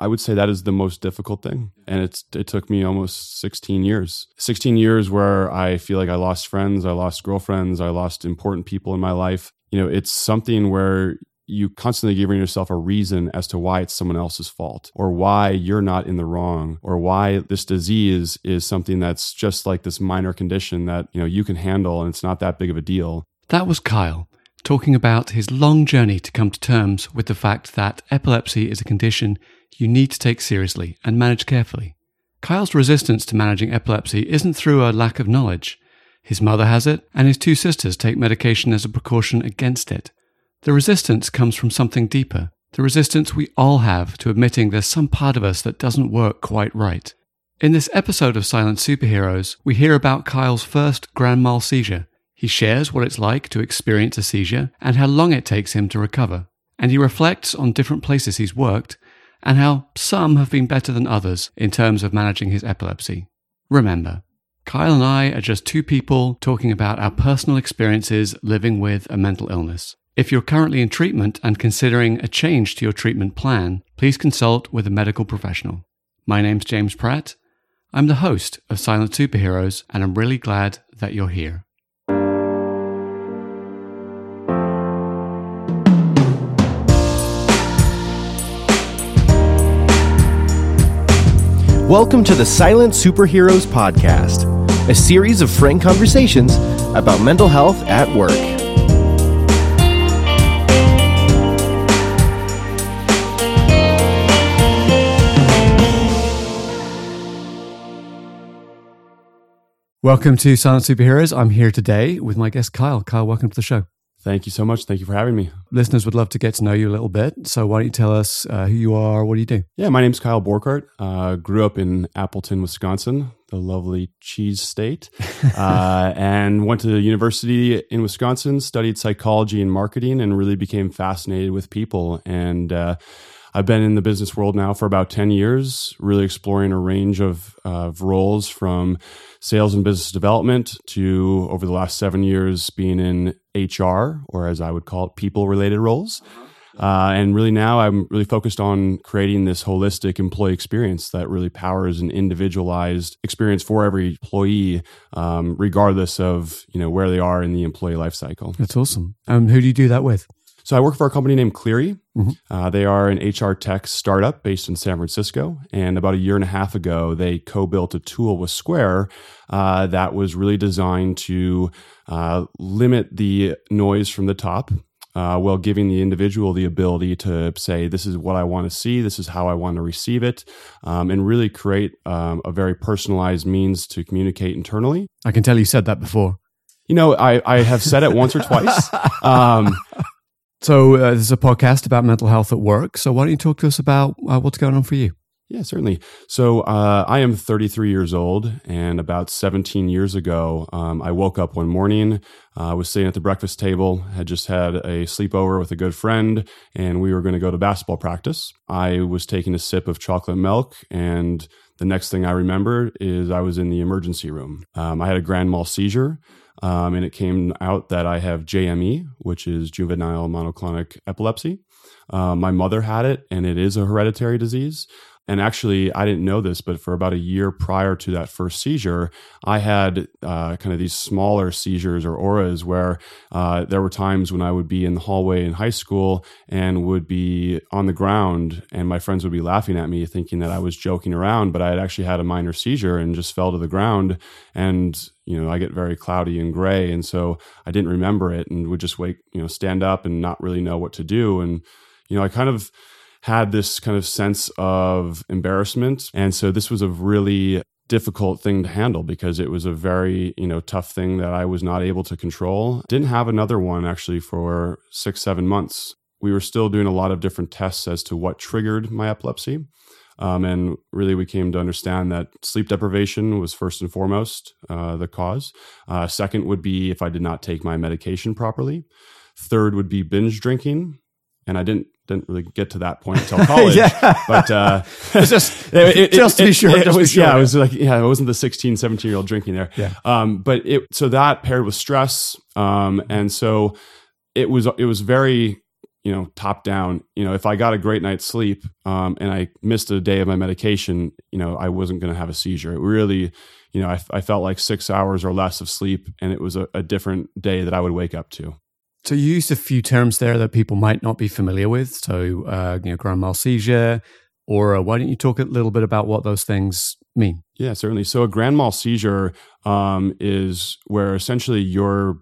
I would say that is the most difficult thing. And it's, it took me almost 16 years. 16 years where I feel like I lost friends, I lost girlfriends, I lost important people in my life. You know, it's something where you constantly giving yourself a reason as to why it's someone else's fault or why you're not in the wrong or why this disease is something that's just like this minor condition that you know you can handle and it's not that big of a deal that was kyle talking about his long journey to come to terms with the fact that epilepsy is a condition you need to take seriously and manage carefully kyle's resistance to managing epilepsy isn't through a lack of knowledge his mother has it and his two sisters take medication as a precaution against it the resistance comes from something deeper, the resistance we all have to admitting there's some part of us that doesn't work quite right. In this episode of Silent Superheroes, we hear about Kyle's first grand mal seizure. He shares what it's like to experience a seizure and how long it takes him to recover. And he reflects on different places he's worked and how some have been better than others in terms of managing his epilepsy. Remember, Kyle and I are just two people talking about our personal experiences living with a mental illness. If you're currently in treatment and considering a change to your treatment plan, please consult with a medical professional. My name's James Pratt. I'm the host of Silent Superheroes, and I'm really glad that you're here. Welcome to the Silent Superheroes Podcast, a series of frank conversations about mental health at work. Welcome to Silent Superheroes. I'm here today with my guest Kyle. Kyle, welcome to the show. Thank you so much. Thank you for having me. Listeners would love to get to know you a little bit. So why don't you tell us uh, who you are? What do you do? Yeah, my name's Kyle Borkart. Uh, grew up in Appleton, Wisconsin, the lovely cheese state, uh, and went to university in Wisconsin, studied psychology and marketing, and really became fascinated with people. And uh, I've been in the business world now for about 10 years, really exploring a range of, of roles from sales and business development to over the last seven years being in HR, or as I would call it, people related roles. Uh, and really now I'm really focused on creating this holistic employee experience that really powers an individualized experience for every employee, um, regardless of you know where they are in the employee life cycle. That's awesome. Um, who do you do that with? So I work for a company named Cleary. Mm-hmm. Uh, they are an HR tech startup based in San Francisco. And about a year and a half ago, they co-built a tool with Square uh, that was really designed to uh, limit the noise from the top. Uh, while giving the individual the ability to say, This is what I want to see, this is how I want to receive it, um, and really create um, a very personalized means to communicate internally. I can tell you said that before. You know, I, I have said it once or twice. Um, so uh, this is a podcast about mental health at work. So why don't you talk to us about uh, what's going on for you? Yeah, certainly. So uh, I am 33 years old, and about 17 years ago, um, I woke up one morning. I uh, was sitting at the breakfast table, had just had a sleepover with a good friend, and we were going to go to basketball practice. I was taking a sip of chocolate milk, and the next thing I remember is I was in the emergency room. Um, I had a grand mal seizure. Um, and it came out that I have JME, which is juvenile myoclonic epilepsy. Uh, my mother had it, and it is a hereditary disease. And actually, I didn't know this, but for about a year prior to that first seizure, I had uh, kind of these smaller seizures or auras where uh, there were times when I would be in the hallway in high school and would be on the ground, and my friends would be laughing at me, thinking that I was joking around, but I had actually had a minor seizure and just fell to the ground. And you know, I get very cloudy and gray, and so I didn't remember it, and would just wake, you know, stand up and not really know what to do, and you know, I kind of had this kind of sense of embarrassment. And so this was a really difficult thing to handle because it was a very you know tough thing that i was not able to control. Didn't have another one actually for six seven months. We were still doing a lot of different tests as to what triggered my epilepsy. Um, and really we came to understand that sleep deprivation was first and foremost uh, the cause. Uh, second would be if i did not take my medication properly. Third would be binge drinking and I didn't didn't really get to that point until college. yeah. But uh, just it, it, just to be sure. It, it was sure. yeah, it was like yeah, it wasn't the 16, 17 year old drinking there. Yeah. Um, but it so that paired with stress, um, and so it was it was very you know, top down. You know, if I got a great night's sleep um, and I missed a day of my medication, you know, I wasn't going to have a seizure. It really, you know, I, I, felt like six hours or less of sleep, and it was a, a different day that I would wake up to. So you used a few terms there that people might not be familiar with. So, uh, you know, grand mal seizure, or uh, why don't you talk a little bit about what those things mean? Yeah, certainly. So a grand mal seizure um, is where essentially your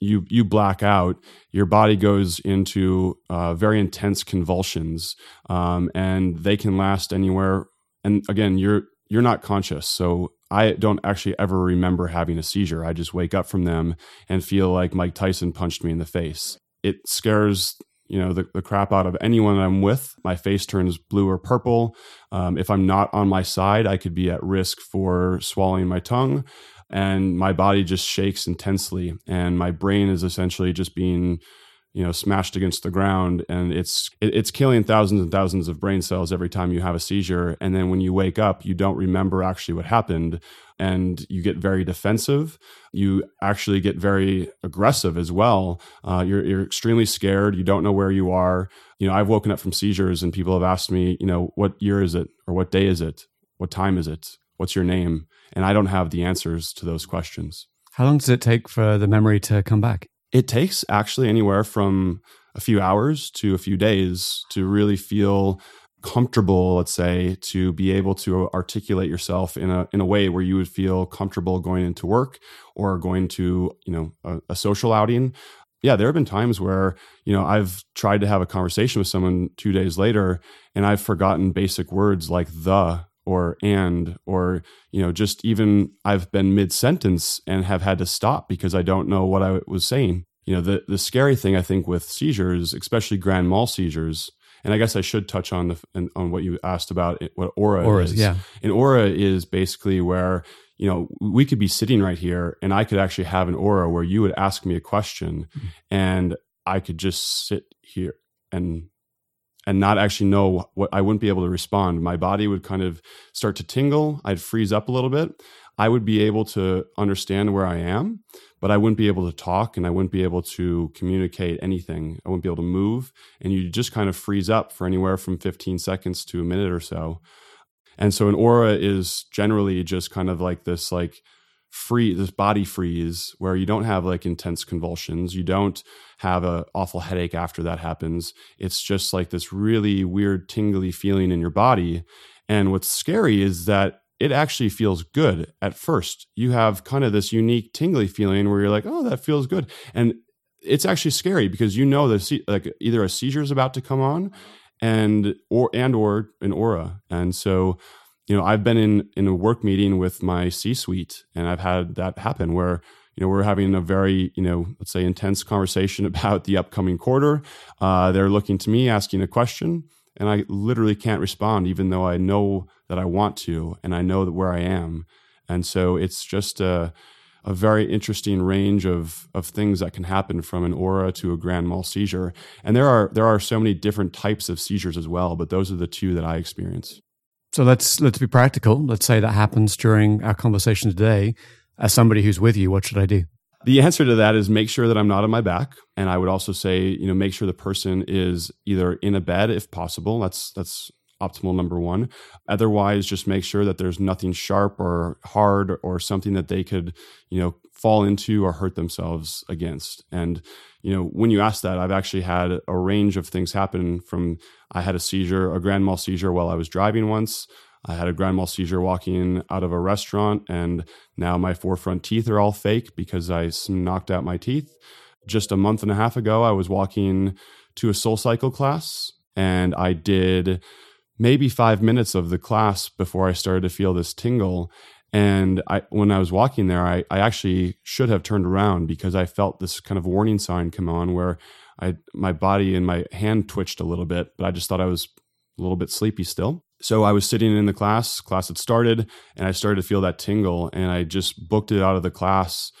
you you black out, your body goes into uh, very intense convulsions, um, and they can last anywhere. And again, you're you're not conscious, so I don't actually ever remember having a seizure. I just wake up from them and feel like Mike Tyson punched me in the face. It scares you know the, the crap out of anyone I'm with. My face turns blue or purple. Um, if I'm not on my side, I could be at risk for swallowing my tongue and my body just shakes intensely and my brain is essentially just being you know smashed against the ground and it's it's killing thousands and thousands of brain cells every time you have a seizure. And then when you wake up you don't remember actually what happened and you get very defensive. You actually get very aggressive as well. Uh, you're, you're extremely scared. You don't know where you are. You know i've woken up from seizures and people have asked me you know what year is it? Or what day is it? What time is it? What's your name? And I don't have the answers to those questions. How long does it take for the memory to come back? It takes actually anywhere from a few hours to a few days to really feel comfortable let's say to be able to articulate yourself in a in a way where you would feel comfortable going into work or going to you know a, a social outing. Yeah there have been times where you know i've tried to have a conversation with someone 2 days later and i've forgotten basic words like the or and or you know just even i've been mid sentence and have had to stop because i don't know what i was saying. You know the the scary thing i think with seizures especially grand mal seizures and i guess i should touch on the on what you asked about it, what aura Auras, is. yeah. An aura is basically where you know we could be sitting right here and i could actually have an aura where you would ask me a question mm-hmm. and i could just sit here and and not actually know what I wouldn't be able to respond. My body would kind of start to tingle. I'd freeze up a little bit. I would be able to understand where I am, but I wouldn't be able to talk and I wouldn't be able to communicate anything. I wouldn't be able to move. And you just kind of freeze up for anywhere from 15 seconds to a minute or so. And so an aura is generally just kind of like this, like, free this body freeze where you don't have like intense convulsions. You don't have a awful headache after that happens. It's just like this really weird tingly feeling in your body. And what's scary is that it actually feels good at first. You have kind of this unique tingly feeling where you're like oh that feels good. And it's actually scary because you know that like either a seizure is about to come on and or and or an aura. And so you know, I've been in in a work meeting with my C-suite, and I've had that happen where you know we're having a very you know let's say intense conversation about the upcoming quarter. Uh, they're looking to me, asking a question, and I literally can't respond, even though I know that I want to, and I know that where I am, and so it's just a a very interesting range of of things that can happen from an aura to a grand mal seizure. And there are there are so many different types of seizures as well, but those are the two that I experience. So let's let's be practical. Let's say that happens during our conversation today. As somebody who's with you, what should I do? The answer to that is make sure that I'm not on my back, and I would also say, you know, make sure the person is either in a bed if possible. That's that's optimal number one. Otherwise, just make sure that there's nothing sharp or hard or something that they could, you know, fall into or hurt themselves against. And you know, when you ask that, I've actually had a range of things happen from I had a seizure, a grand mal seizure while I was driving once. I had a grand mal seizure walking out of a restaurant, and now my four front teeth are all fake because I knocked out my teeth. Just a month and a half ago, I was walking to a SoulCycle class, and I did maybe five minutes of the class before I started to feel this tingle. And I, when I was walking there, I, I actually should have turned around because I felt this kind of warning sign come on where I, my body and my hand twitched a little bit, but I just thought I was a little bit sleepy still. So I was sitting in the class, class had started, and I started to feel that tingle, and I just booked it out of the class.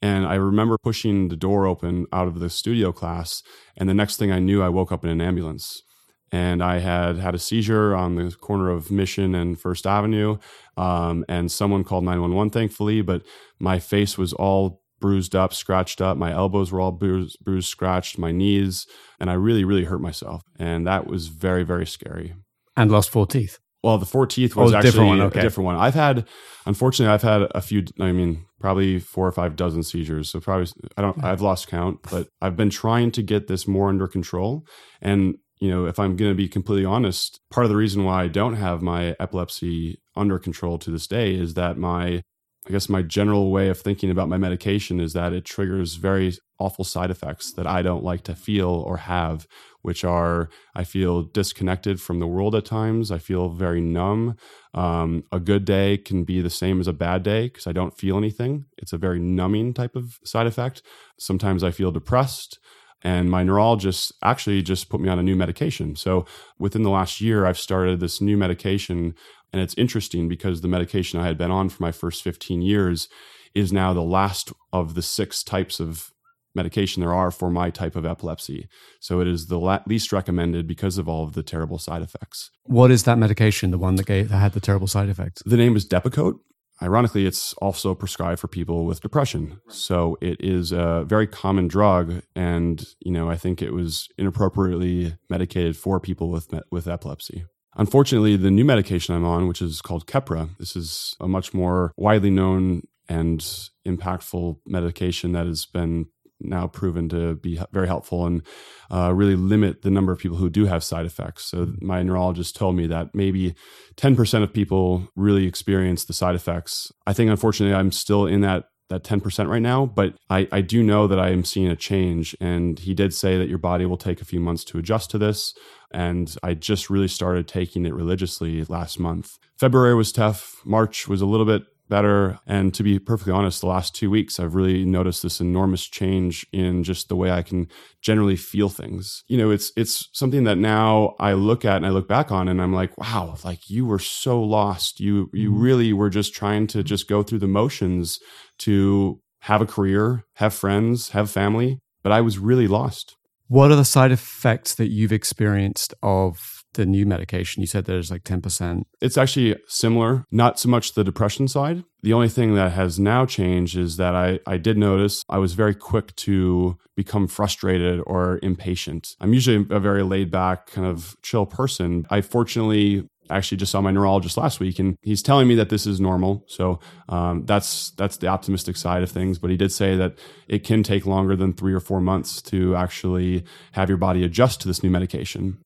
And I remember pushing the door open out of the studio class, and the next thing I knew, I woke up in an ambulance and I had had a seizure on the corner of Mission and First Avenue. Um, and someone called 911, thankfully, but my face was all bruised up, scratched up. My elbows were all bruised, bruised, scratched, my knees, and I really, really hurt myself. And that was very, very scary. And lost four teeth. Well, the four teeth was Oh, actually different one, okay. a different one. I've had, unfortunately, I've had a few. I mean, probably four or five dozen seizures. So probably, I don't. I've lost count, but I've been trying to get this more under control. And you know, if I'm going to be completely honest, part of the reason why I don't have my epilepsy under control to this day is that my I guess my general way of thinking about my medication is that it triggers very awful side effects that I don't like to feel or have, which are I feel disconnected from the world at times. I feel very numb. Um, a good day can be the same as a bad day because I don't feel anything. It's a very numbing type of side effect. Sometimes I feel depressed. And my neurologist actually just put me on a new medication. So within the last year, I've started this new medication. And it's interesting because the medication I had been on for my first 15 years is now the last of the six types of medication there are for my type of epilepsy. So it is the la- least recommended because of all of the terrible side effects. What is that medication, the one that, gave, that had the terrible side effects? The name is Depakote. Ironically, it's also prescribed for people with depression. So it is a very common drug, and you know I think it was inappropriately medicated for people with with epilepsy. Unfortunately, the new medication I'm on, which is called Keppra, this is a much more widely known and impactful medication that has been now proven to be very helpful and uh, really limit the number of people who do have side effects. So my neurologist told me that maybe 10% of people really experience the side effects. I think unfortunately I'm still in that that 10% right now, but I, I do know that I am seeing a change. And he did say that your body will take a few months to adjust to this. And I just really started taking it religiously last month. February was tough. March was a little bit better. And to be perfectly honest, the last two weeks, I've really noticed this enormous change in just the way I can generally feel things. You know, it's it's something that now I look at and I look back on and I'm like, wow, like you were so lost. You you mm-hmm. really were just trying to just go through the motions to have a career, have friends, have family, but I was really lost. What are the side effects that you've experienced of the new medication? You said there's like 10%. It's actually similar, not so much the depression side. The only thing that has now changed is that I, I did notice I was very quick to become frustrated or impatient. I'm usually a very laid back, kind of chill person. I fortunately actually just saw my neurologist last week and he's telling me that this is normal so um, that's that's the optimistic side of things but he did say that it can take longer than three or four months to actually have your body adjust to this new medication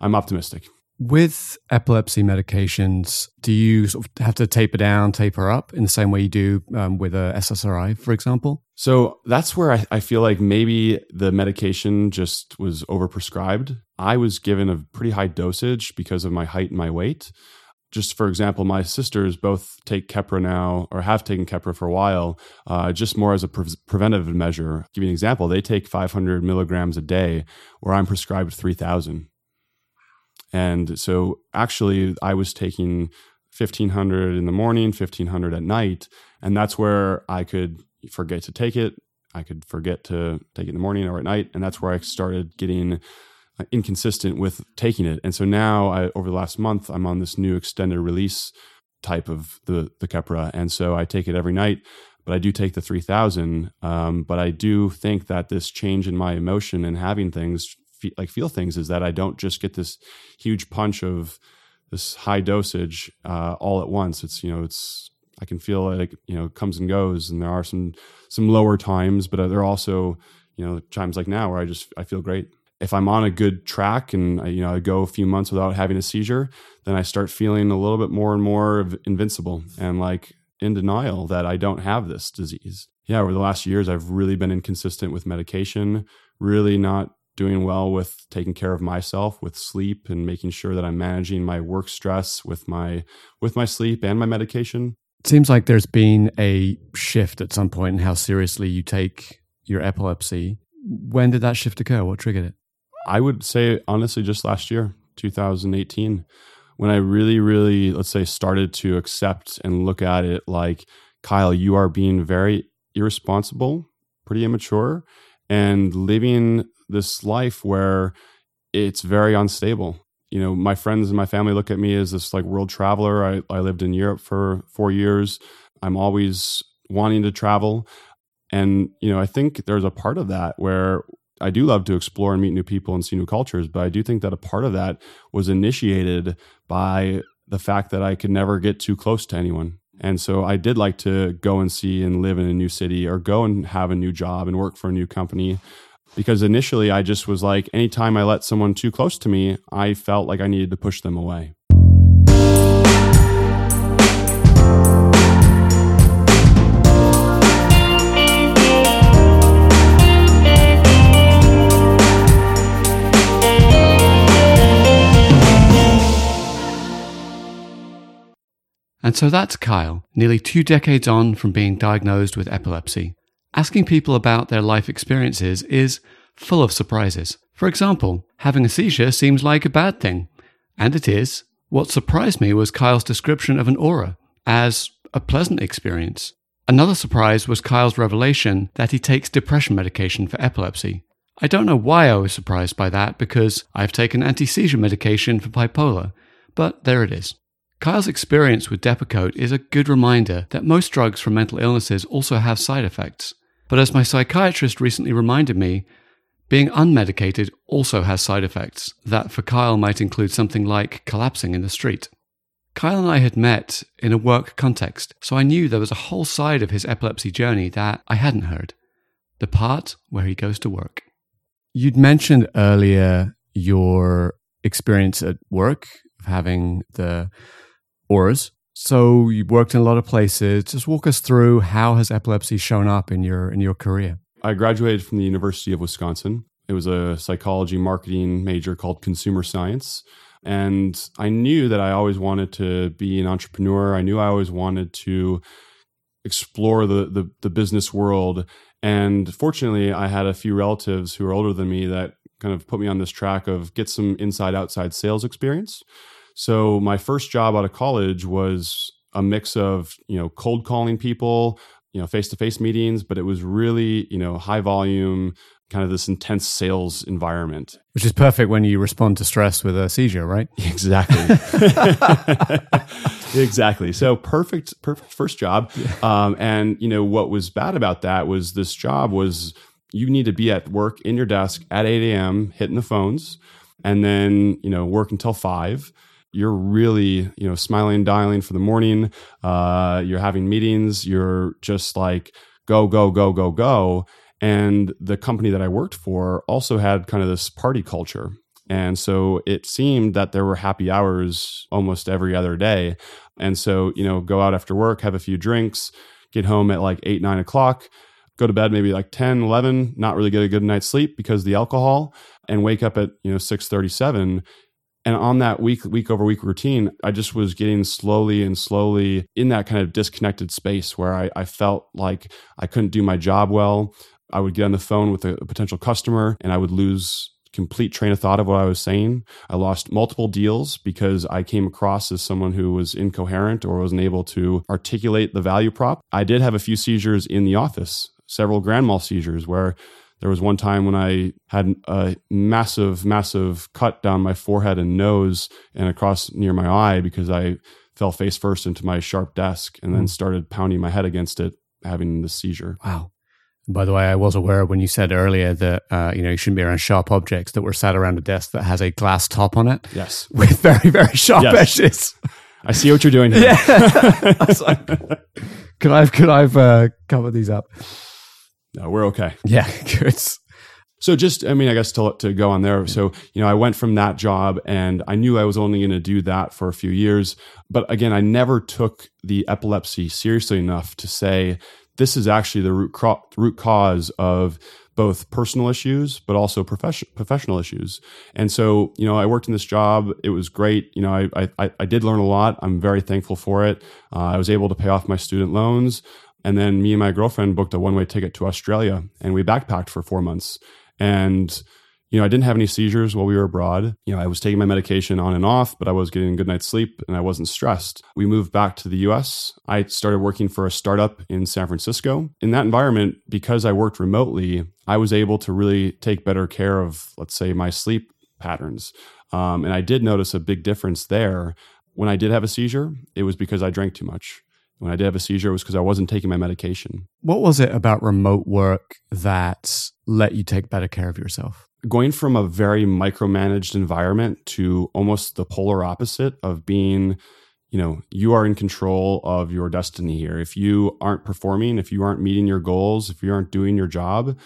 i'm optimistic With epilepsy medications, do you sort of have to taper down, taper up in the same way you do um, with a SSRI, for example? So that's where I, I feel like maybe the medication just was overprescribed. I was given a pretty high dosage because of my height and my weight. Just for example, my sisters both take Keppra now or have taken Keppra for a while, uh, just more as a pre- preventative measure. give you an example. They take 500 milligrams a day, where I'm prescribed 3,000. And so actually, I was taking 1500 in the morning, 1500 at night. And that's where I could forget to take it. I could forget to take it in the morning or at night. And that's where I started getting uh, inconsistent with taking it. And so now, I, over the last month, I'm on this new extended release type of the, the Keppra. And so I take it every night. But I do take the 3000. Um, but I do think that this change in my emotion and having things like feel things is that I don't just get this huge punch of this high dosage uh, all at once. It's you know it's I can feel like you know it comes and goes, and there are some some lower times, but there are also you know times like now where I just I feel great. If I'm on a good track and I, you know I go a few months without having a seizure, then I start feeling a little bit more and more invincible and like in denial that I don't have this disease. Yeah, over the last years, I've really been inconsistent with medication, really not doing well with taking care of myself with sleep and making sure that I'm managing my work stress with my with my sleep and my medication. It seems like there's been a shift at some point in how seriously you take your epilepsy. When did that shift occur? What triggered it? I would say honestly just last year, 2018, when I really really let's say started to accept and look at it like Kyle, you are being very irresponsible, pretty immature and living this life where it's very unstable. You know, my friends and my family look at me as this like world traveler. I, I lived in Europe for four years. I'm always wanting to travel. And, you know, I think there's a part of that where I do love to explore and meet new people and see new cultures, but I do think that a part of that was initiated by the fact that I could never get too close to anyone. And so I did like to go and see and live in a new city or go and have a new job and work for a new company. Because initially I just was like, anytime I let someone too close to me, I felt like I needed to push them away. And so that's Kyle, nearly two decades on from being diagnosed with epilepsy. Asking people about their life experiences is full of surprises. For example, having a seizure seems like a bad thing, and it is. What surprised me was Kyle's description of an aura as a pleasant experience. Another surprise was Kyle's revelation that he takes depression medication for epilepsy. I don't know why I was surprised by that because I've taken anti seizure medication for bipolar, but there it is. Kyle's experience with Depakote is a good reminder that most drugs for mental illnesses also have side effects. But as my psychiatrist recently reminded me, being unmedicated also has side effects that for Kyle might include something like collapsing in the street. Kyle and I had met in a work context, so I knew there was a whole side of his epilepsy journey that I hadn't heard the part where he goes to work. You'd mentioned earlier your experience at work of having the auras. So you worked in a lot of places. Just walk us through how has epilepsy shown up in your in your career? I graduated from the University of Wisconsin. It was a psychology marketing major called consumer science. And I knew that I always wanted to be an entrepreneur. I knew I always wanted to explore the, the, the business world. And fortunately, I had a few relatives who are older than me that kind of put me on this track of get some inside outside sales experience. So my first job out of college was a mix of, you know, cold calling people, you know, face to face meetings, but it was really, you know, high volume, kind of this intense sales environment. Which is perfect when you respond to stress with a seizure, right? Exactly. exactly. So perfect, perfect first job. Um, and you know what was bad about that was this job was you need to be at work in your desk at 8 a.m. hitting the phones, and then you know work until five you're really you know smiling dialing for the morning. Uh, you're having meetings. You're just like go go go go go. And the company that i worked for also had kind of this party culture. And so it seemed that there were happy hours almost every other day. And so you know go out after work have a few drinks get home at like 8 9 o'clock go to bed maybe like 10 11 not really get a good night's sleep because the alcohol and wake up at you know 6 37 and on that week week over week routine i just was getting slowly and slowly in that kind of disconnected space where i, I felt like i couldn't do my job well i would get on the phone with a, a potential customer and i would lose complete train of thought of what I was saying. I lost multiple deals because I came across as someone who was incoherent or wasn't able to articulate the value prop. I did have a few seizures in the office, several grand mal seizures where there was one time when I had a massive, massive cut down my forehead and nose and across near my eye because I fell face first into my sharp desk and then mm. started pounding my head against it, having the seizure. Wow. By the way, I was aware when you said earlier that uh, you know you shouldn't be around sharp objects that were sat around a desk that has a glass top on it. Yes, with very very sharp yes. edges. I see what you're doing here. Yeah. like, could I have could I uh, cover these up? No, we're okay. Yeah, good. So just, I mean, I guess to, to go on there. So, you know, I went from that job and I knew I was only going to do that for a few years. But again, I never took the epilepsy seriously enough to say, this is actually the root, cro- root cause of both personal issues, but also profession, professional issues. And so, you know, I worked in this job. It was great. You know, I, I, I did learn a lot. I'm very thankful for it. Uh, I was able to pay off my student loans. And then me and my girlfriend booked a one way ticket to Australia and we backpacked for four months. And, you know, I didn't have any seizures while we were abroad. You know, I was taking my medication on and off, but I was getting a good night's sleep and I wasn't stressed. We moved back to the US. I started working for a startup in San Francisco. In that environment, because I worked remotely, I was able to really take better care of, let's say, my sleep patterns. Um, and I did notice a big difference there. When I did have a seizure, it was because I drank too much. When I did have a seizure, it was because I wasn't taking my medication. What was it about remote work that let you take better care of yourself? Going from a very micromanaged environment to almost the polar opposite of being, you know, you are in control of your destiny here. If you aren't performing, if you aren't meeting your goals, if you aren't doing your job,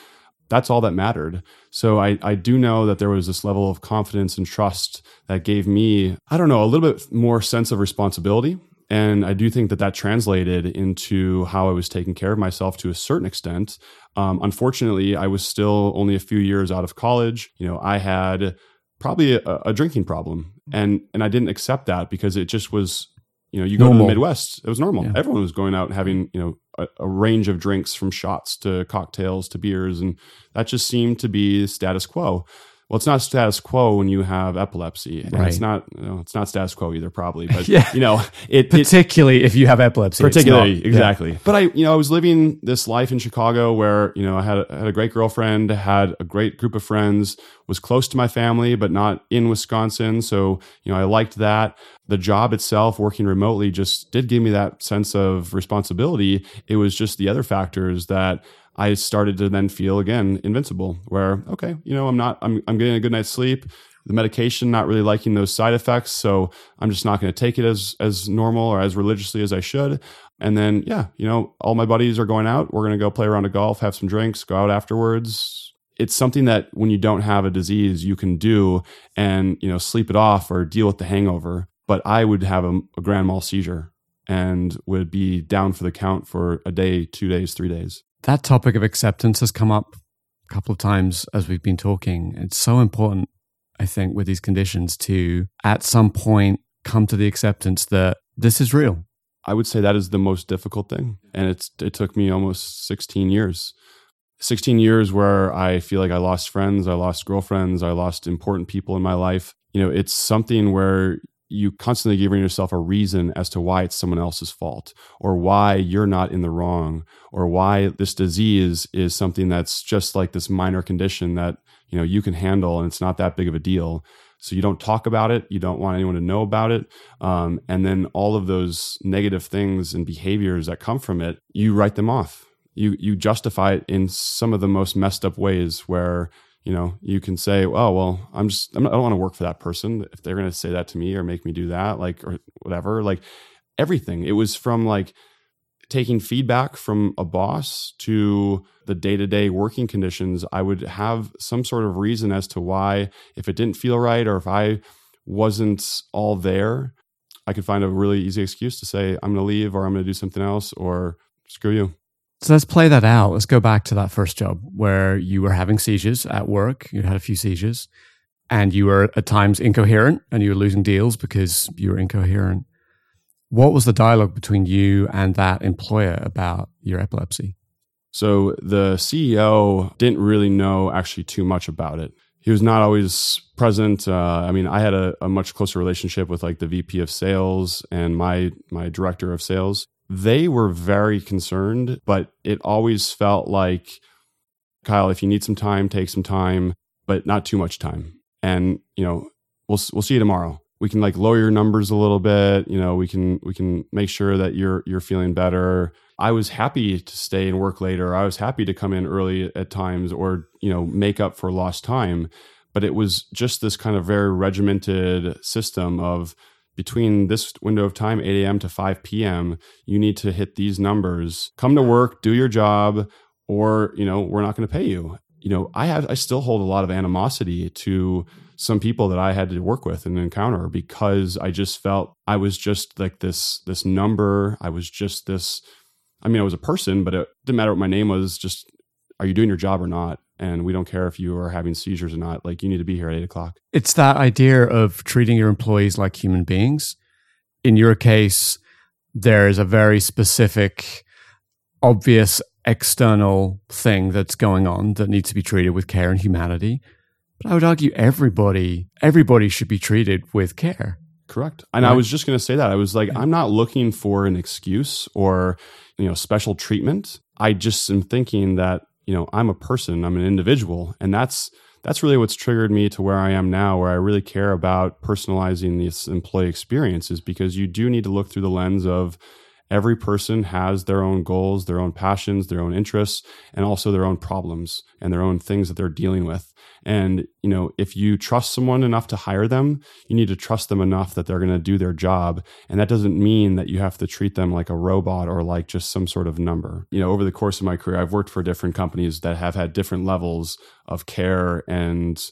that's all that mattered. So I, I do know that there was this level of confidence and trust that gave me, I don't know, a little bit more sense of responsibility. And I do think that that translated into how I was taking care of myself to a certain extent. Um, unfortunately, I was still only a few years out of college. You know, I had probably a, a drinking problem, and and I didn't accept that because it just was you know, you go to the Midwest, it was normal. Yeah. Everyone was going out and having, you know, a, a, range of drinks from shots to cocktails to beers. And that just seemed to be status quo. Well, it's not status quo when you have epilepsy, and right. it's not. You know, it's not status quo either, probably. But yeah. you know, it particularly it, if you have epilepsy. Particularly, not, exactly. Yeah. But I, you know, I was living this life in Chicago where you know I had a, had a great girlfriend, had a great group of friends, was close to my family, but not in Wisconsin. So you know, I liked that. The job itself, working remotely, just did give me that sense of responsibility. It was just the other factors that I started to then feel again invincible, where okay, you know, I'm not, I'm, I'm getting a good night's sleep. The medication, not really liking those side effects, so I'm just not going to take it as as normal or as religiously as I should. And then, yeah, you know, all my buddies are going out. We're going to go play around a golf, have some drinks, go out afterwards. It's something that when you don't have a disease, you can do and you know sleep it off or deal with the hangover. But I would have a, a grand mal seizure and would be down for the count for a day, two days, three days that topic of acceptance has come up a couple of times as we've been talking. It's so important, I think, with these conditions to at some point come to the acceptance that this is real. I would say that is the most difficult thing. And it's it took me almost 16 years. 16 years where I feel like I lost friends, I lost girlfriends, I lost important people in my life. You know, it's something where you constantly giving yourself a reason as to why it's someone else's fault or why you're not in the wrong or why this disease is something that's just like this minor condition that you know you can handle and it's not that big of a deal. So you don't talk about it. You don't want anyone to know about it. Um, and then all of those negative things and behaviors that come from it you write them off. You you justify it in some of the most messed up ways where you know, you can say, oh, well, I'm just, I'm not, I don't want to work for that person. If they're going to say that to me or make me do that, like, or whatever, like everything. It was from like taking feedback from a boss to the day to day working conditions. I would have some sort of reason as to why, if it didn't feel right or if I wasn't all there, I could find a really easy excuse to say, I'm going to leave or I'm going to do something else or screw you. So let's play that out. Let's go back to that first job where you were having seizures at work. You had a few seizures and you were at times incoherent and you were losing deals because you were incoherent. What was the dialogue between you and that employer about your epilepsy? So the CEO didn't really know actually too much about it. He was not always present. Uh, I mean, I had a, a much closer relationship with like the VP of sales and my my director of sales they were very concerned, but it always felt like, Kyle, if you need some time, take some time, but not too much time. And, you know, we'll, we'll see you tomorrow. We can like lower your numbers a little bit. You know, we can, we can make sure that you're, you're feeling better. I was happy to stay and work later. I was happy to come in early at times or, you know, make up for lost time. But it was just this kind of very regimented system of, between this window of time 8 a.m to 5 p.m you need to hit these numbers. Come to work do your job or you know we're not going to pay you. You know i have i still hold a lot of animosity to some people that i had to work with and encounter because i just felt i was just like this this number. I was just this i mean i was a person but it didn't matter what my name was just are you doing your job or not and we don't care if you are having seizures or not. Like you need to be here at eight o'clock. It's that idea of treating your employees like human beings. In your case, there is a very specific, obvious external thing that's going on that needs to be treated with care and humanity. But I would argue everybody, everybody should be treated with care. Correct. And right? I was just going to say that. I was like, I'm not looking for an excuse or, you know, special treatment. I just am thinking that you know i'm a person i'm an individual and that's that's really what's triggered me to where i am now where i really care about personalizing this employee experience is because you do need to look through the lens of every person has their own goals, their own passions, their own interests, and also their own problems and their own things that they're dealing with. And, you know, if you trust someone enough to hire them, you need to trust them enough that they're going to do their job. And that doesn't mean that you have to treat them like a robot or like just some sort of number. You know, over the course of my career, I've worked for different companies that have had different levels of care and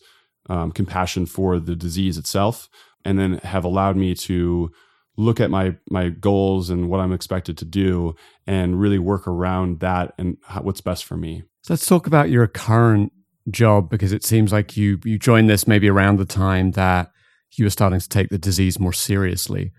um, compassion for the disease itself, and then have allowed me to look at my my goals and what I'm expected to do and really work around that and how, what's best for me. So let's talk about your current job because it seems like you you joined this maybe around the time that you were starting to take the disease more seriously.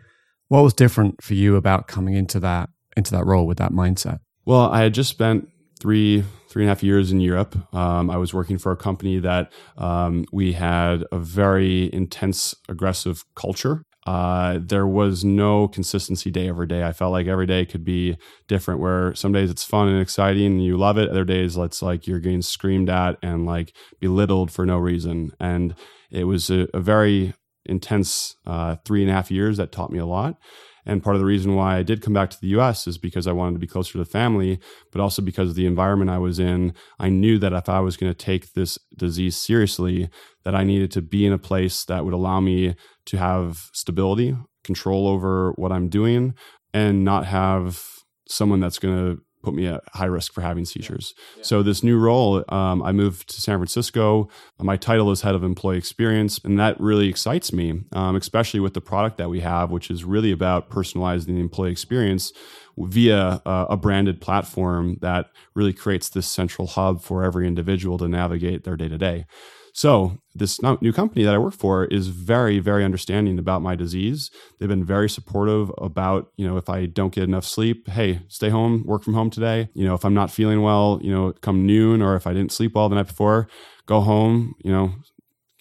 What was different for you about coming into that into that role with that mindset? Well, I had just spent three three and a half years in Europe. Um, I was working for a company that um, we had a very intense, aggressive culture. Uh, there was no consistency day over day. I felt like every day could be different. Where some days it's fun and exciting and you love it. Other days it's like you're getting screamed at and like belittled for no reason. And it was a, a very intense uh, three and a half years that taught me a lot. And part of the reason why I did come back to the US is because I wanted to be closer to the family, but also because of the environment I was in. I knew that if I was going to take this disease seriously, that I needed to be in a place that would allow me to have stability, control over what I'm doing, and not have someone that's going to put me at high risk for having seizures. Yeah. So this new role, um, I moved to San Francisco. My title is head of employee experience, and that really excites me, um, especially with the product that we have, which is really about personalizing the employee experience via uh, a branded platform that really creates this central hub for every individual to navigate their day to day. So this new company that I work for is very, very understanding about my disease. They've been very supportive about, you know, if I don't get enough sleep, hey, stay home, work from home today. You know, if I'm not feeling well, you know, come noon or if I didn't sleep well the night before, go home, you know,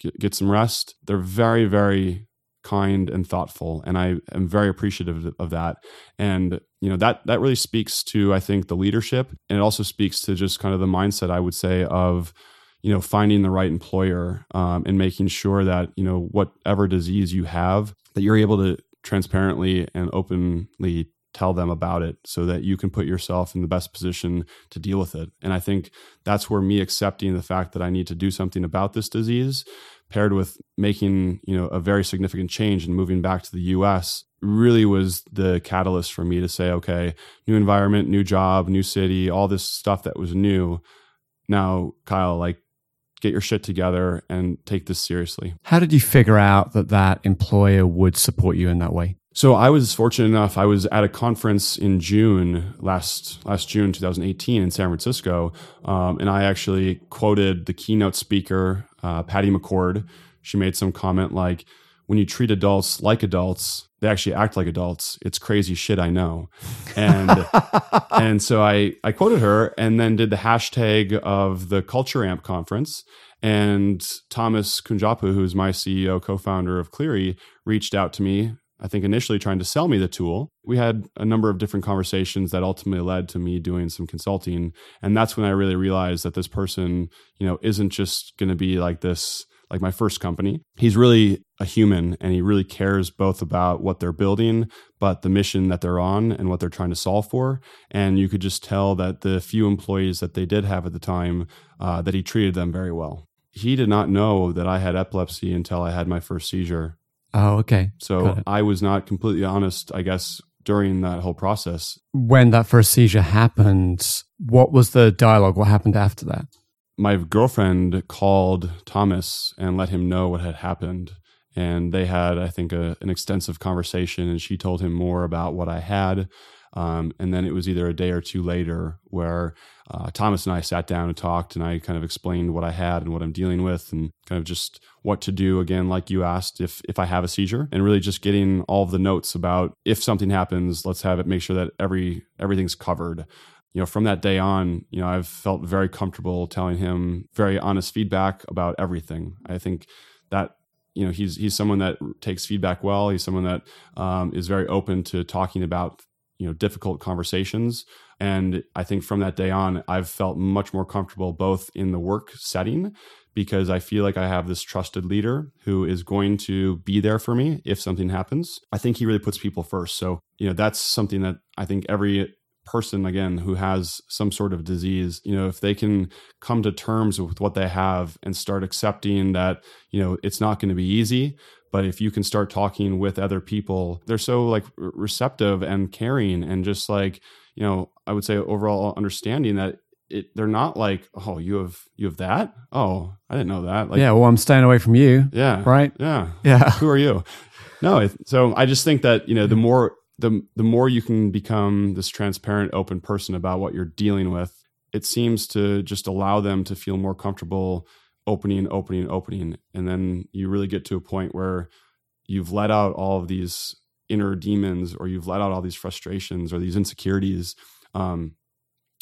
get, get some rest. They're very, very kind and thoughtful and i am very appreciative of that and you know that that really speaks to i think the leadership and it also speaks to just kind of the mindset i would say of you know finding the right employer um, and making sure that you know whatever disease you have that you're able to transparently and openly tell them about it so that you can put yourself in the best position to deal with it. And i think that's where me accepting the fact that i need to do something about this disease paired with making you know a very significant change and moving back to the us really was the catalyst for me to say okay new environment new job new city all this stuff that was new. Now kyle like get your shit together and take this seriously. How did you figure out that that employer would support you in that way? So I was fortunate enough. I was at a conference in June last last June 2018 in San Francisco, um, and I actually quoted the keynote speaker, uh, Patty McCord. She made some comment like, "When you treat adults like adults, they actually act like adults. It's crazy shit, I know." And and so I I quoted her, and then did the hashtag of the Culture Amp conference. And Thomas Kunjappu, who's my CEO, co-founder of Cleary, reached out to me I think initially trying to sell me the tool. We had a number of different conversations that ultimately led to me doing some consulting. And that's when I really realized that this person, you know, isn't just going to be like this, like my first company. He's really a human and he really cares both about what they're building, but the mission that they're on and what they're trying to solve for. And you could just tell that the few employees that they did have at the time, uh, that he treated them very well. He did not know that I had epilepsy until I had my first seizure Oh, okay. So I was not completely honest, I guess, during that whole process. When that first seizure happened, what was the dialogue? What happened after that? My girlfriend called Thomas and let him know what had happened. And they had, I think, a, an extensive conversation, and she told him more about what I had. Um, and then it was either a day or two later where uh, Thomas and I sat down and talked, and I kind of explained what I had and what I'm dealing with, and kind of just what to do. Again, like you asked, if if I have a seizure, and really just getting all the notes about if something happens, let's have it make sure that every everything's covered. You know, from that day on, you know, I've felt very comfortable telling him very honest feedback about everything. I think that you know he's he's someone that takes feedback well. He's someone that um, is very open to talking about you know difficult conversations and i think from that day on i've felt much more comfortable both in the work setting because i feel like i have this trusted leader who is going to be there for me if something happens i think he really puts people first so you know that's something that i think every person again who has some sort of disease you know if they can come to terms with what they have and start accepting that you know it's not going to be easy but if you can start talking with other people they're so like receptive and caring and just like you know i would say overall understanding that it, they're not like oh you have you have that? Oh i didn't know that like yeah well i'm staying away from you yeah. right? Yeah. Yeah. Who are you? No so i just think that you know the more the the more you can become this transparent open person about what you're dealing with it seems to just allow them to feel more comfortable opening, opening, opening. And then you really get to a point where you've let out all of these inner demons or you've let out all these frustrations or these insecurities. Um,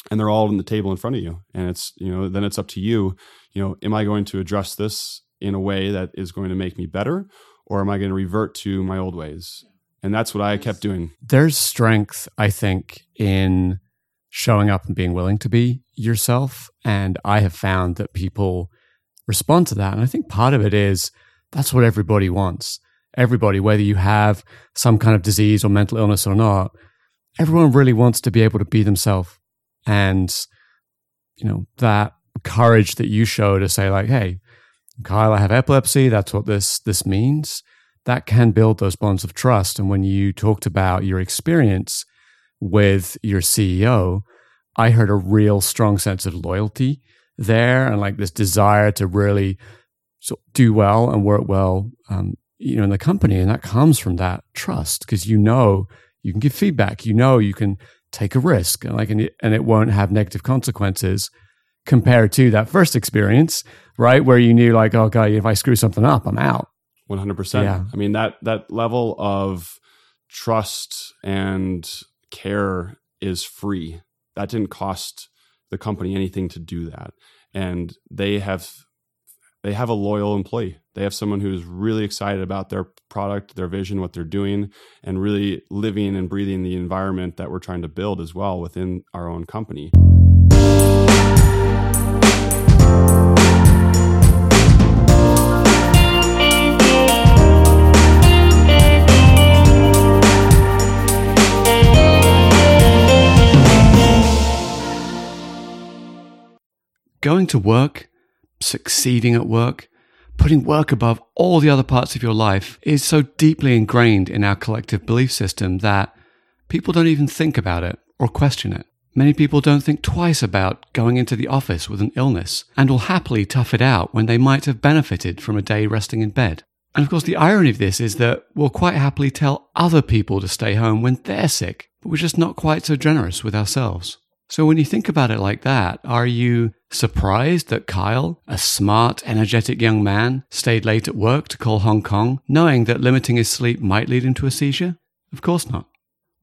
and they're all on the table in front of you. And it's, you know, then it's up to you, you know, am I going to address this in a way that is going to make me better or am I going to revert to my old ways? And that's what I kept doing. There's strength, I think, in showing up and being willing to be yourself. And I have found that people respond to that. And I think part of it is that's what everybody wants. Everybody, whether you have some kind of disease or mental illness or not, everyone really wants to be able to be themselves. And, you know, that courage that you show to say, like, hey, Kyle, I have epilepsy. That's what this this means. That can build those bonds of trust. And when you talked about your experience with your CEO, I heard a real strong sense of loyalty there and like this desire to really do well and work well um, you know in the company. And that comes from that trust because you know you can give feedback. You know you can take a risk. And like and it, and it won't have negative consequences compared to that first experience right where you knew like oh god if i screw something up i'm out 100% yeah. i mean that that level of trust and care is free. That didn't cost the company anything to do that. And they have they have a loyal employee. They have someone who's really excited about their product their vision what they're doing and really living and breathing the environment that we're trying to build as well within our own company Going to work, succeeding at work, putting work above all the other parts of your life is so deeply ingrained in our collective belief system that people don't even think about it or question it. Many people don't think twice about going into the office with an illness and will happily tough it out when they might have benefited from a day resting in bed. And of course, the irony of this is that we'll quite happily tell other people to stay home when they're sick, but we're just not quite so generous with ourselves. So when you think about it like that, are you surprised that Kyle, a smart, energetic young man, stayed late at work to call Hong Kong, knowing that limiting his sleep might lead him to a seizure? Of course not.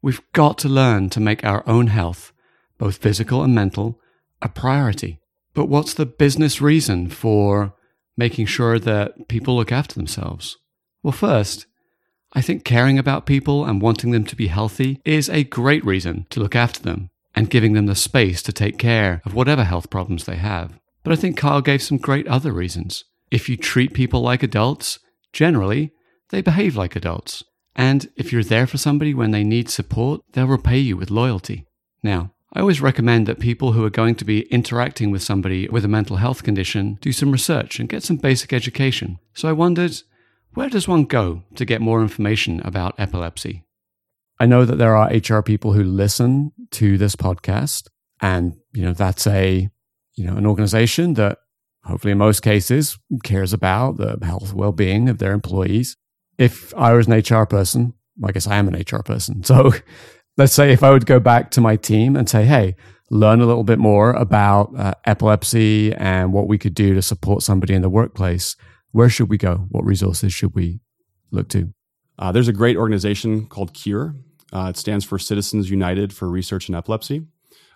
We've got to learn to make our own health, both physical and mental, a priority. But what's the business reason for making sure that people look after themselves? Well, first, I think caring about people and wanting them to be healthy is a great reason to look after them and giving them the space to take care of whatever health problems they have. But I think Kyle gave some great other reasons. If you treat people like adults, generally, they behave like adults. And if you're there for somebody when they need support, they'll repay you with loyalty. Now, I always recommend that people who are going to be interacting with somebody with a mental health condition do some research and get some basic education. So I wondered, where does one go to get more information about epilepsy? I know that there are HR people who listen to this podcast, and you know that's a you know an organization that hopefully in most cases cares about the health well-being of their employees. If I was an HR person, I guess I am an HR person. So let's say if I would go back to my team and say, "Hey, learn a little bit more about uh, epilepsy and what we could do to support somebody in the workplace," where should we go? What resources should we look to? Uh, there's a great organization called Cure. Uh, it stands for Citizens United for Research in Epilepsy.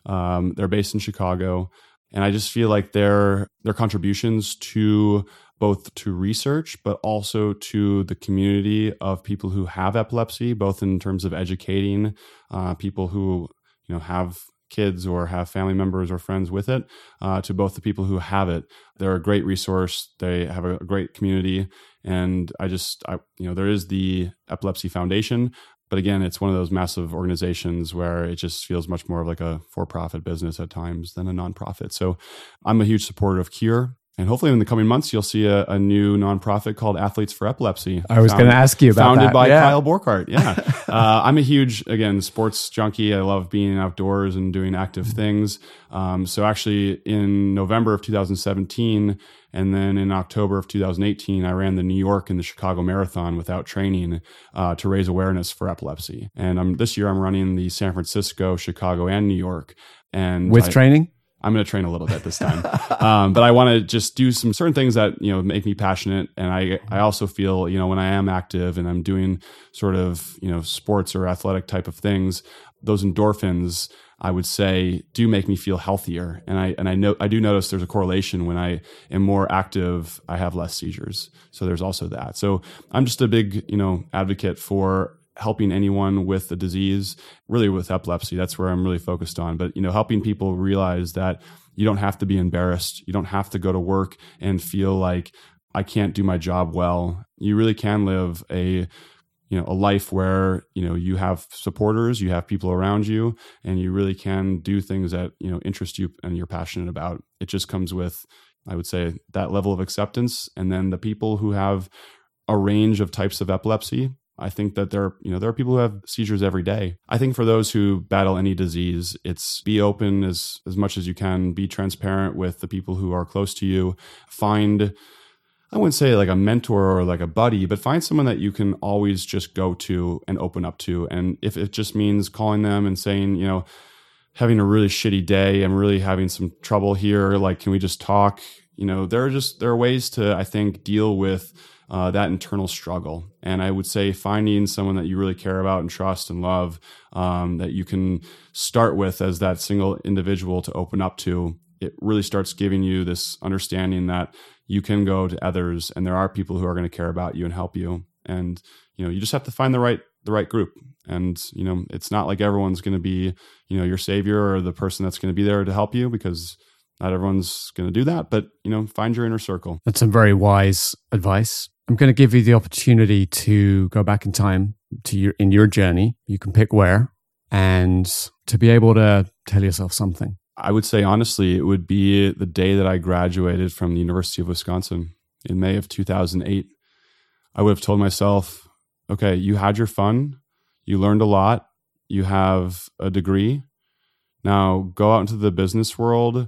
Um, they're based in Chicago. And I just feel like their their contributions to both to research, but also to the community of people who have epilepsy, both in terms of educating uh, people who you know have kids or have family members or friends with it, uh, to both the people who have it. They're a great resource. They have a great community, and I just, I, you know, there is the Epilepsy Foundation, but again, it's one of those massive organizations where it just feels much more of like a for-profit business at times than a nonprofit. So, I'm a huge supporter of Cure. And hopefully, in the coming months, you'll see a, a new nonprofit called Athletes for Epilepsy. I was going to ask you about founded that. by yeah. Kyle Borkart. Yeah, uh, I'm a huge again sports junkie. I love being outdoors and doing active things. Um, so actually, in November of 2017, and then in October of 2018, I ran the New York and the Chicago Marathon without training uh, to raise awareness for epilepsy. And um, this year, I'm running the San Francisco, Chicago, and New York. And with I, training. I'm going to train a little bit this time, um, but I want to just do some certain things that you know make me passionate, and I I also feel you know when I am active and I'm doing sort of you know sports or athletic type of things, those endorphins I would say do make me feel healthier, and I and I know I do notice there's a correlation when I am more active, I have less seizures. So there's also that. So I'm just a big you know advocate for helping anyone with the disease, really with epilepsy. That's where I'm really focused on. But you know, helping people realize that you don't have to be embarrassed. You don't have to go to work and feel like I can't do my job well. You really can live a you know a life where you know you have supporters you have people around you and you really can do things that you know interest you and you're passionate about it just comes with i would say that level of acceptance and then the people who have a range of types of epilepsy I think that there, are, you know, there are people who have seizures every day. I think for those who battle any disease, it's be open as as much as you can, be transparent with the people who are close to you. Find I wouldn't say like a mentor or like a buddy, but find someone that you can always just go to and open up to. And if it just means calling them and saying, you know, having a really shitty day, I'm really having some trouble here. Like, can we just talk? You know, there are just there are ways to I think deal with uh, that internal struggle. And I would say finding someone that you really care about and trust and love um, that you can start with as that single individual to open up to. It really starts giving you this understanding that you can go to others and there are people who are going to care about you and help you. And you know, you just have to find the right the right group. And you know, it's not like everyone's going to be you know your savior or the person that's going to be there to help you because not everyone's going to do that. But you know, find your inner circle. That's some very wise advice. I'm going to give you the opportunity to go back in time to your in your journey. You can pick where and to be able to tell yourself something. I would say honestly, it would be the day that I graduated from the University of Wisconsin in May of 2008. I would have told myself, okay, you had your fun, you learned a lot, you have a degree. Now go out into the business world,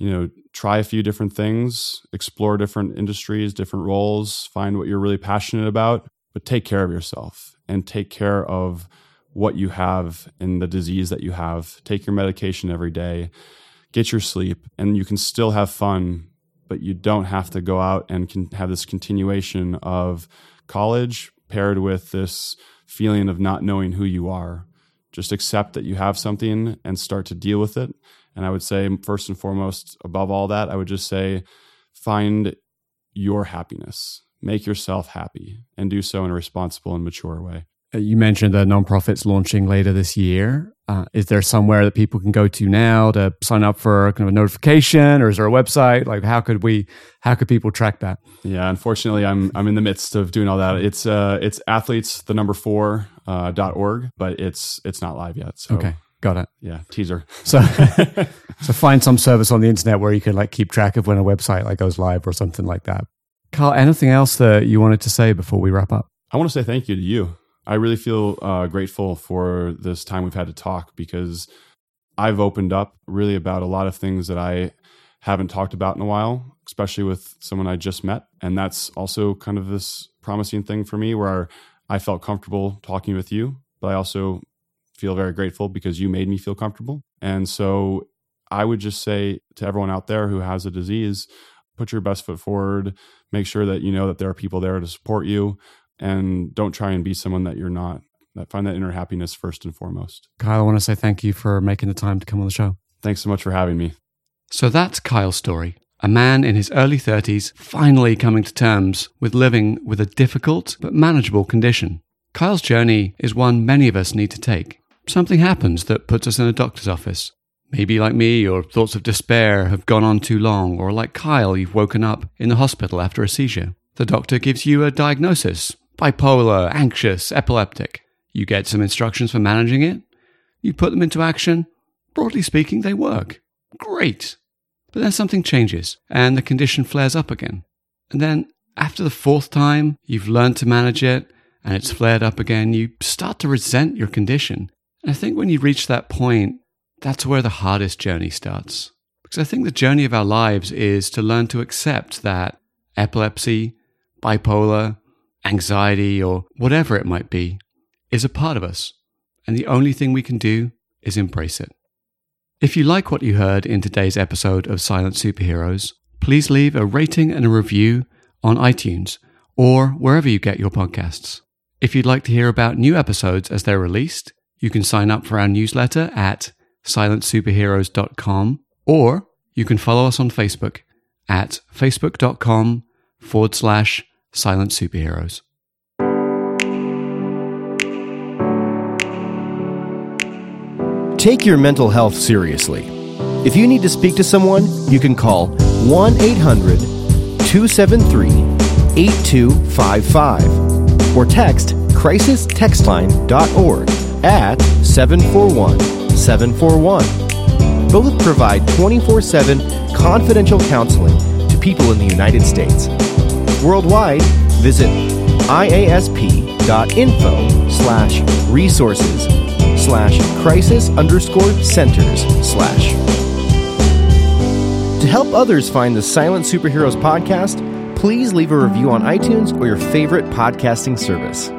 you know, try a few different things, explore different industries, different roles, find what you're really passionate about, but take care of yourself and take care of what you have and the disease that you have. Take your medication every day, get your sleep, and you can still have fun, but you don't have to go out and can have this continuation of college paired with this feeling of not knowing who you are. Just accept that you have something and start to deal with it. And I would say, first and foremost, above all that, I would just say, find your happiness, make yourself happy, and do so in a responsible and mature way. Uh, you mentioned the nonprofits launching later this year. Uh, is there somewhere that people can go to now to sign up for kind of a notification, or is there a website? Like, how could we? How could people track that? Yeah, unfortunately, I'm I'm in the midst of doing all that. It's uh it's athletes the number four uh, dot org, but it's it's not live yet. So okay, got it. Yeah, teaser. So so find some service on the internet where you can like keep track of when a website like goes live or something like that. Carl, anything else that you wanted to say before we wrap up? I want to say thank you to you. I really feel uh, grateful for this time we've had to talk because I've opened up really about a lot of things that I haven't talked about in a while, especially with someone I just met. And that's also kind of this promising thing for me where I felt comfortable talking with you, but I also feel very grateful because you made me feel comfortable. And so I would just say to everyone out there who has a disease, put your best foot forward, make sure that you know that there are people there to support you and don't try and be someone that you're not. Find that inner happiness first and foremost. Kyle, I want to say thank you for making the time to come on the show. Thanks so much for having me. So that's Kyle's story. A man in his early 30s finally coming to terms with living with a difficult but manageable condition. Kyle's journey is one many of us need to take. Something happens that puts us in a doctor's office. Maybe, like me, your thoughts of despair have gone on too long, or like Kyle, you've woken up in the hospital after a seizure. The doctor gives you a diagnosis bipolar, anxious, epileptic. You get some instructions for managing it. You put them into action. Broadly speaking, they work. Great. But then something changes and the condition flares up again. And then after the fourth time you've learned to manage it and it's flared up again, you start to resent your condition. And I think when you reach that point, that's where the hardest journey starts. Because I think the journey of our lives is to learn to accept that epilepsy, bipolar, anxiety, or whatever it might be, is a part of us. And the only thing we can do is embrace it. If you like what you heard in today's episode of Silent Superheroes, please leave a rating and a review on iTunes or wherever you get your podcasts. If you'd like to hear about new episodes as they're released, you can sign up for our newsletter at silentsuperheroes.com or you can follow us on Facebook at facebook.com forward slash silent superheroes. Take your mental health seriously. If you need to speak to someone, you can call 1 800 273 8255 or text crisistextline.org at 741 741. Both provide 24 7 confidential counseling to people in the United States. Worldwide, visit iasp.info slash resources slash crisis underscore centers slash. To help others find the Silent Superheroes podcast, please leave a review on iTunes or your favorite podcasting service.